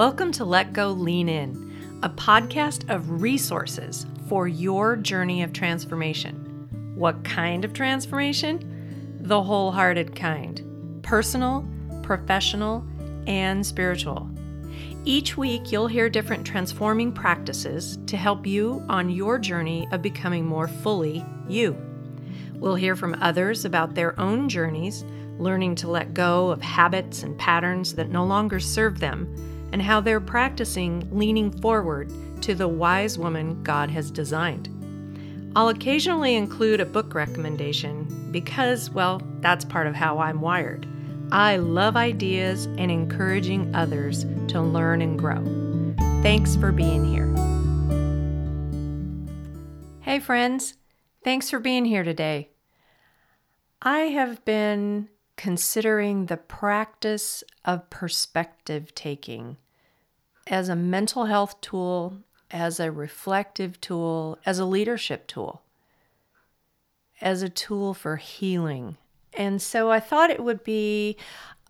Welcome to Let Go Lean In, a podcast of resources for your journey of transformation. What kind of transformation? The wholehearted kind personal, professional, and spiritual. Each week, you'll hear different transforming practices to help you on your journey of becoming more fully you. We'll hear from others about their own journeys, learning to let go of habits and patterns that no longer serve them and how they're practicing leaning forward to the wise woman God has designed. I'll occasionally include a book recommendation because, well, that's part of how I'm wired. I love ideas and encouraging others to learn and grow. Thanks for being here. Hey, friends. Thanks for being here today. I have been considering the practice of perspective taking as a mental health tool, as a reflective tool, as a leadership tool, as a tool for healing. And so I thought it would be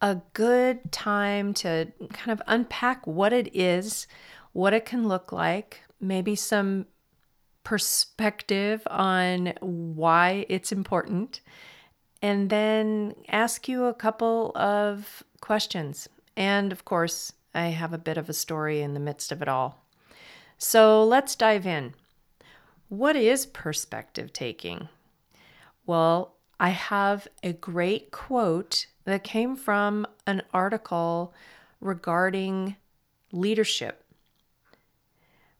a good time to kind of unpack what it is, what it can look like, maybe some perspective on why it's important and then ask you a couple of questions. And of course, I have a bit of a story in the midst of it all. So let's dive in. What is perspective taking? Well, I have a great quote that came from an article regarding leadership.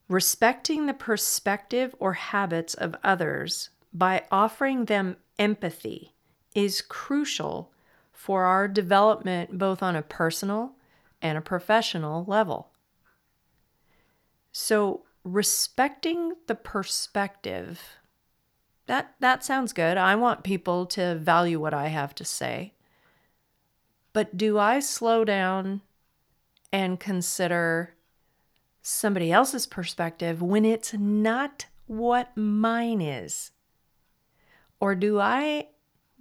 Respecting the perspective or habits of others by offering them empathy is crucial for our development both on a personal and a professional level. So, respecting the perspective that that sounds good. I want people to value what I have to say. But do I slow down and consider somebody else's perspective when it's not what mine is? Or do I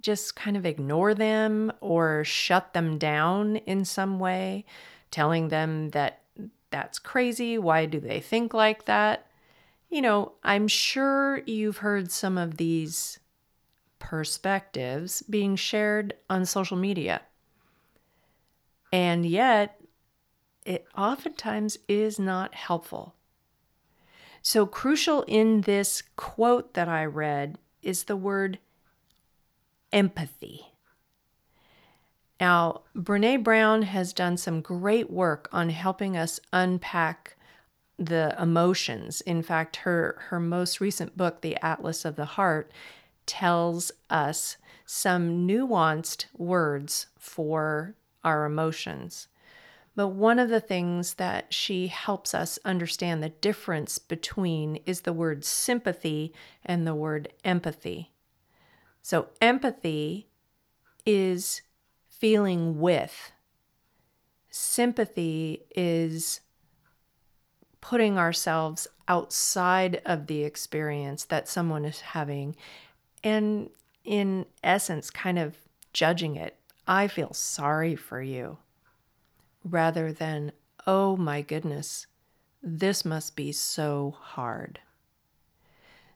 just kind of ignore them or shut them down in some way, telling them that that's crazy. Why do they think like that? You know, I'm sure you've heard some of these perspectives being shared on social media. And yet, it oftentimes is not helpful. So, crucial in this quote that I read is the word empathy. Now, Brene Brown has done some great work on helping us unpack the emotions. In fact, her, her most recent book, The Atlas of the Heart, tells us some nuanced words for our emotions. But one of the things that she helps us understand the difference between is the word sympathy and the word empathy. So, empathy is feeling with, sympathy is putting ourselves outside of the experience that someone is having and, in essence, kind of judging it. I feel sorry for you rather than, oh my goodness, this must be so hard.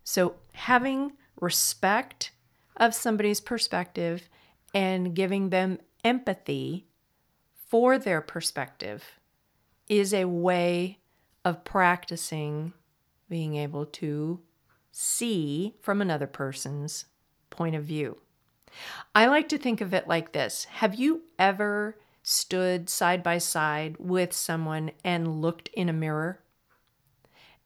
So, having respect of somebody's perspective and giving them empathy for their perspective is a way of practicing being able to see from another person's point of view. I like to think of it like this Have you ever stood side by side with someone and looked in a mirror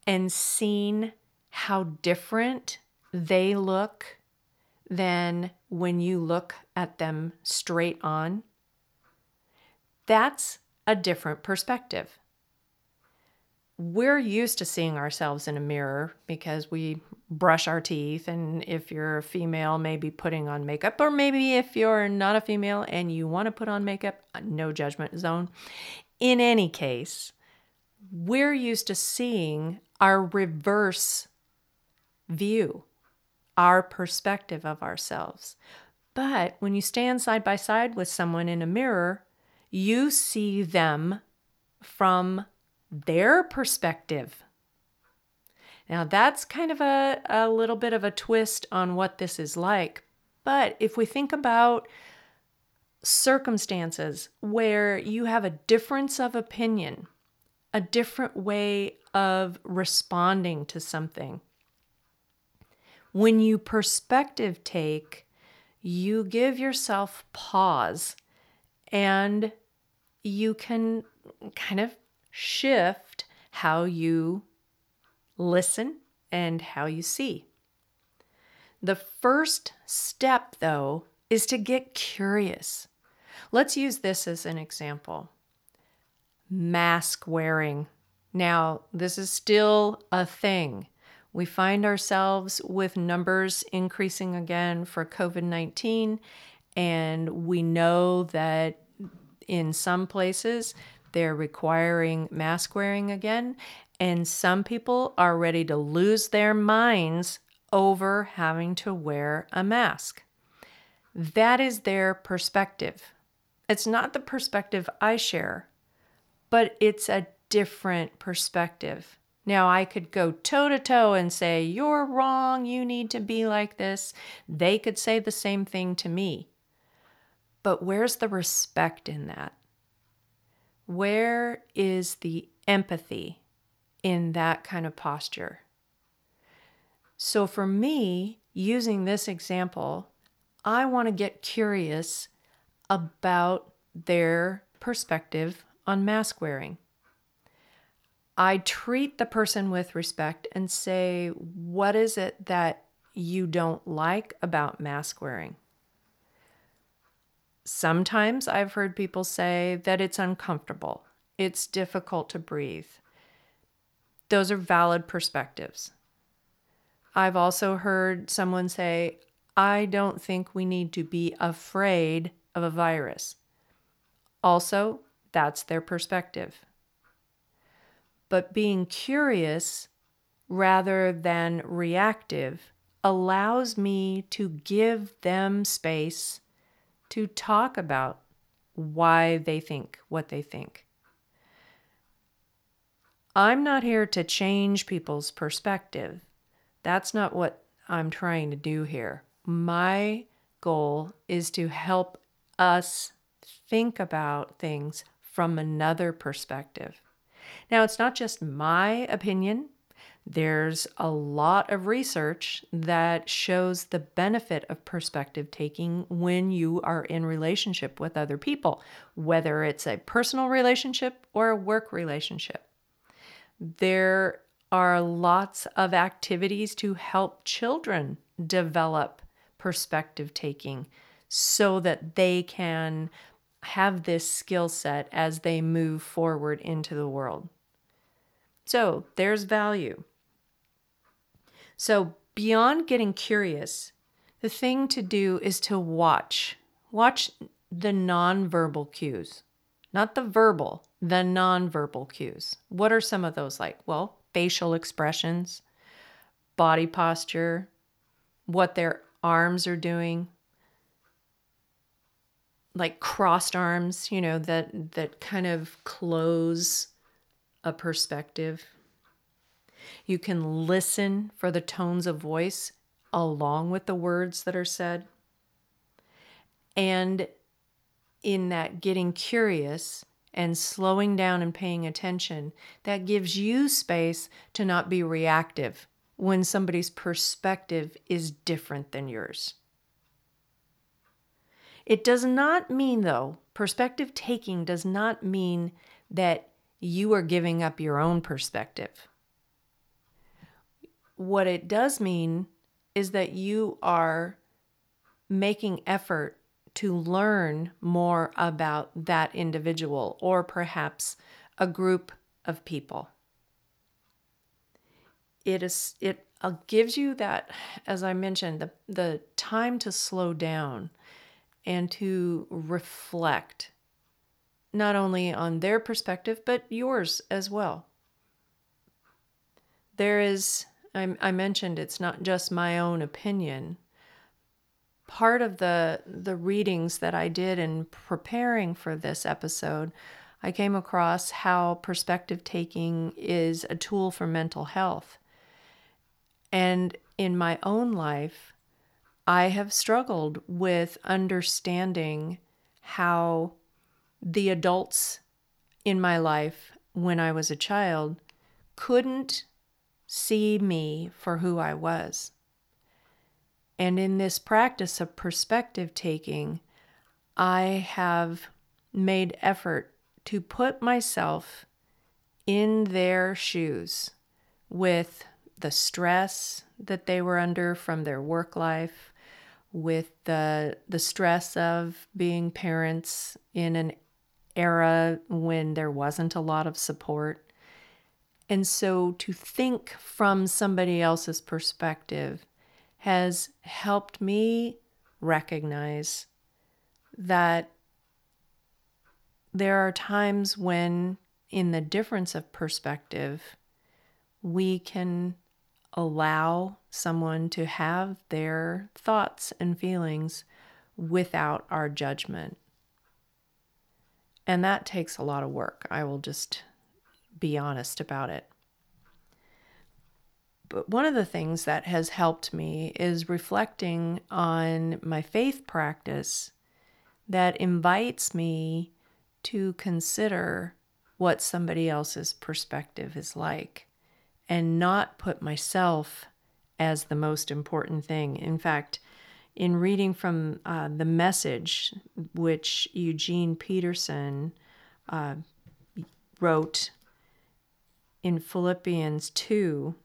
and seen how different they look than when you look at them straight on, that's a different perspective. We're used to seeing ourselves in a mirror because we brush our teeth, and if you're a female, maybe putting on makeup, or maybe if you're not a female and you want to put on makeup, uh, no judgment zone. In any case, we're used to seeing our reverse view our perspective of ourselves. But when you stand side by side with someone in a mirror, you see them from their perspective. Now, that's kind of a, a little bit of a twist on what this is like. But if we think about circumstances where you have a difference of opinion, a different way of responding to something, when you perspective take, you give yourself pause and you can kind of shift how you listen and how you see. The first step, though, is to get curious. Let's use this as an example mask wearing. Now, this is still a thing. We find ourselves with numbers increasing again for COVID 19, and we know that in some places they're requiring mask wearing again, and some people are ready to lose their minds over having to wear a mask. That is their perspective. It's not the perspective I share, but it's a different perspective. Now, I could go toe to toe and say, You're wrong, you need to be like this. They could say the same thing to me. But where's the respect in that? Where is the empathy in that kind of posture? So, for me, using this example, I want to get curious about their perspective on mask wearing. I treat the person with respect and say, What is it that you don't like about mask wearing? Sometimes I've heard people say that it's uncomfortable, it's difficult to breathe. Those are valid perspectives. I've also heard someone say, I don't think we need to be afraid of a virus. Also, that's their perspective. But being curious rather than reactive allows me to give them space to talk about why they think what they think. I'm not here to change people's perspective. That's not what I'm trying to do here. My goal is to help us think about things from another perspective. Now, it's not just my opinion. There's a lot of research that shows the benefit of perspective taking when you are in relationship with other people, whether it's a personal relationship or a work relationship. There are lots of activities to help children develop perspective taking so that they can have this skill set as they move forward into the world. So there's value. So, beyond getting curious, the thing to do is to watch. Watch the nonverbal cues, not the verbal, the nonverbal cues. What are some of those like? Well, facial expressions, body posture, what their arms are doing, like crossed arms, you know, that that kind of close a perspective. You can listen for the tones of voice along with the words that are said. And in that getting curious and slowing down and paying attention, that gives you space to not be reactive when somebody's perspective is different than yours. It does not mean, though, perspective taking does not mean that you are giving up your own perspective. What it does mean is that you are making effort to learn more about that individual or perhaps a group of people. It is it uh, gives you that as I mentioned the the time to slow down and to reflect not only on their perspective, but yours as well. There is, I, I mentioned it's not just my own opinion. Part of the, the readings that I did in preparing for this episode, I came across how perspective taking is a tool for mental health. And in my own life, I have struggled with understanding how the adults in my life when I was a child couldn't see me for who I was. And in this practice of perspective taking, I have made effort to put myself in their shoes with the stress that they were under from their work life, with the the stress of being parents in an era when there wasn't a lot of support. And so to think from somebody else's perspective has helped me recognize that there are times when, in the difference of perspective, we can allow someone to have their thoughts and feelings without our judgment. And that takes a lot of work. I will just be honest about it. But one of the things that has helped me is reflecting on my faith practice that invites me to consider what somebody else's perspective is like and not put myself as the most important thing. In fact, in reading from uh, the message, which Eugene Peterson uh, wrote in Philippians 2,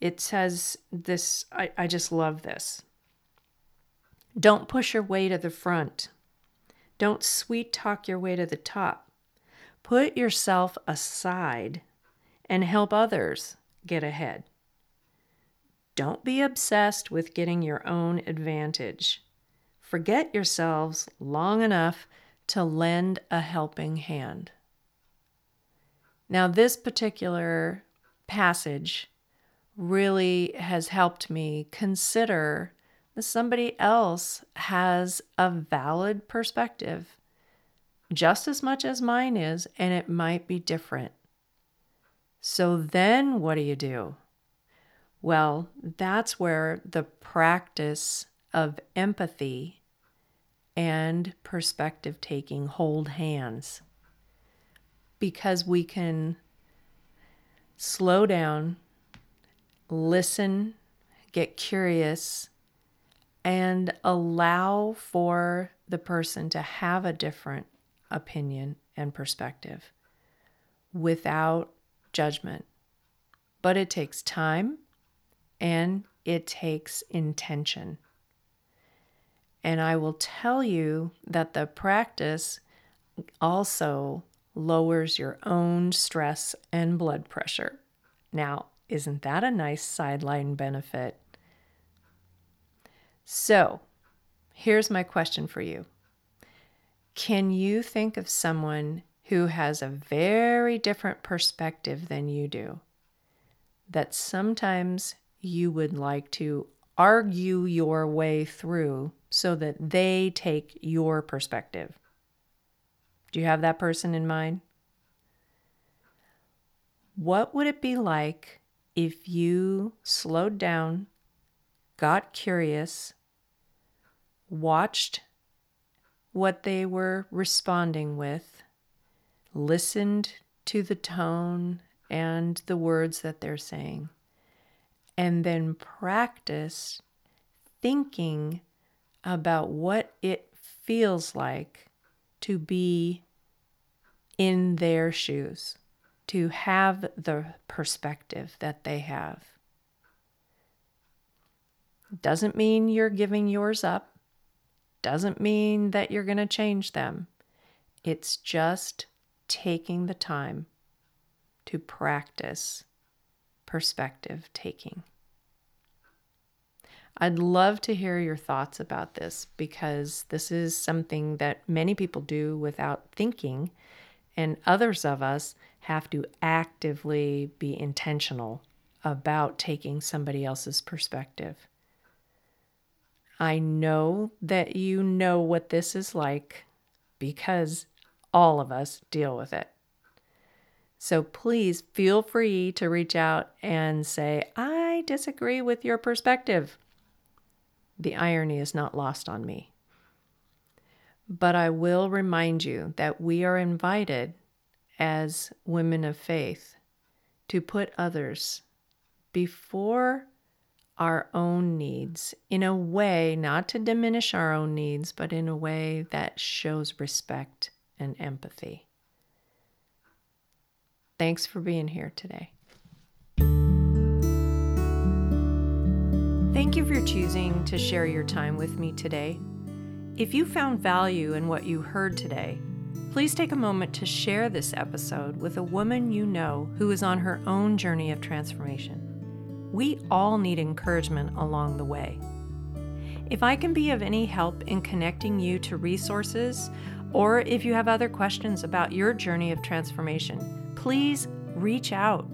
it says this I, I just love this. Don't push your way to the front. Don't sweet talk your way to the top. Put yourself aside and help others get ahead. Don't be obsessed with getting your own advantage. Forget yourselves long enough to lend a helping hand. Now, this particular passage really has helped me consider that somebody else has a valid perspective just as much as mine is, and it might be different. So then what do you do? Well, that's where the practice of empathy and perspective taking hold hands because we can slow down, listen, get curious, and allow for the person to have a different opinion and perspective without judgment. But it takes time and it takes intention. And I will tell you that the practice also lowers your own stress and blood pressure. Now, isn't that a nice sideline benefit? So, here's my question for you Can you think of someone who has a very different perspective than you do that sometimes you would like to argue your way through so that they take your perspective. Do you have that person in mind? What would it be like if you slowed down, got curious, watched what they were responding with, listened to the tone and the words that they're saying, and then practice thinking about what it feels like to be in their shoes, to have the perspective that they have. Doesn't mean you're giving yours up, doesn't mean that you're going to change them. It's just taking the time to practice perspective taking. I'd love to hear your thoughts about this because this is something that many people do without thinking, and others of us have to actively be intentional about taking somebody else's perspective. I know that you know what this is like because all of us deal with it. So please feel free to reach out and say, I disagree with your perspective. The irony is not lost on me. But I will remind you that we are invited as women of faith to put others before our own needs in a way not to diminish our own needs, but in a way that shows respect and empathy. Thanks for being here today. Thank you for choosing to share your time with me today. If you found value in what you heard today, please take a moment to share this episode with a woman you know who is on her own journey of transformation. We all need encouragement along the way. If I can be of any help in connecting you to resources, or if you have other questions about your journey of transformation, please reach out.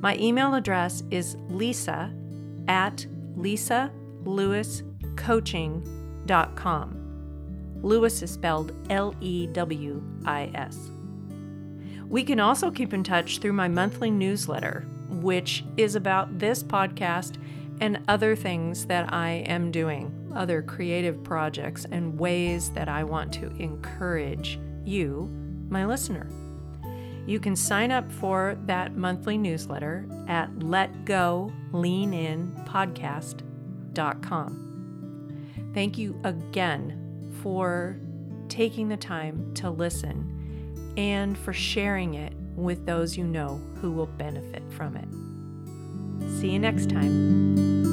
My email address is lisa at lisalewiscoaching.com. Lewis is spelled L E W I S. We can also keep in touch through my monthly newsletter, which is about this podcast and other things that I am doing, other creative projects, and ways that I want to encourage you, my listener. You can sign up for that monthly newsletter at letgoleaninpodcast.com. Thank you again for taking the time to listen and for sharing it with those you know who will benefit from it. See you next time.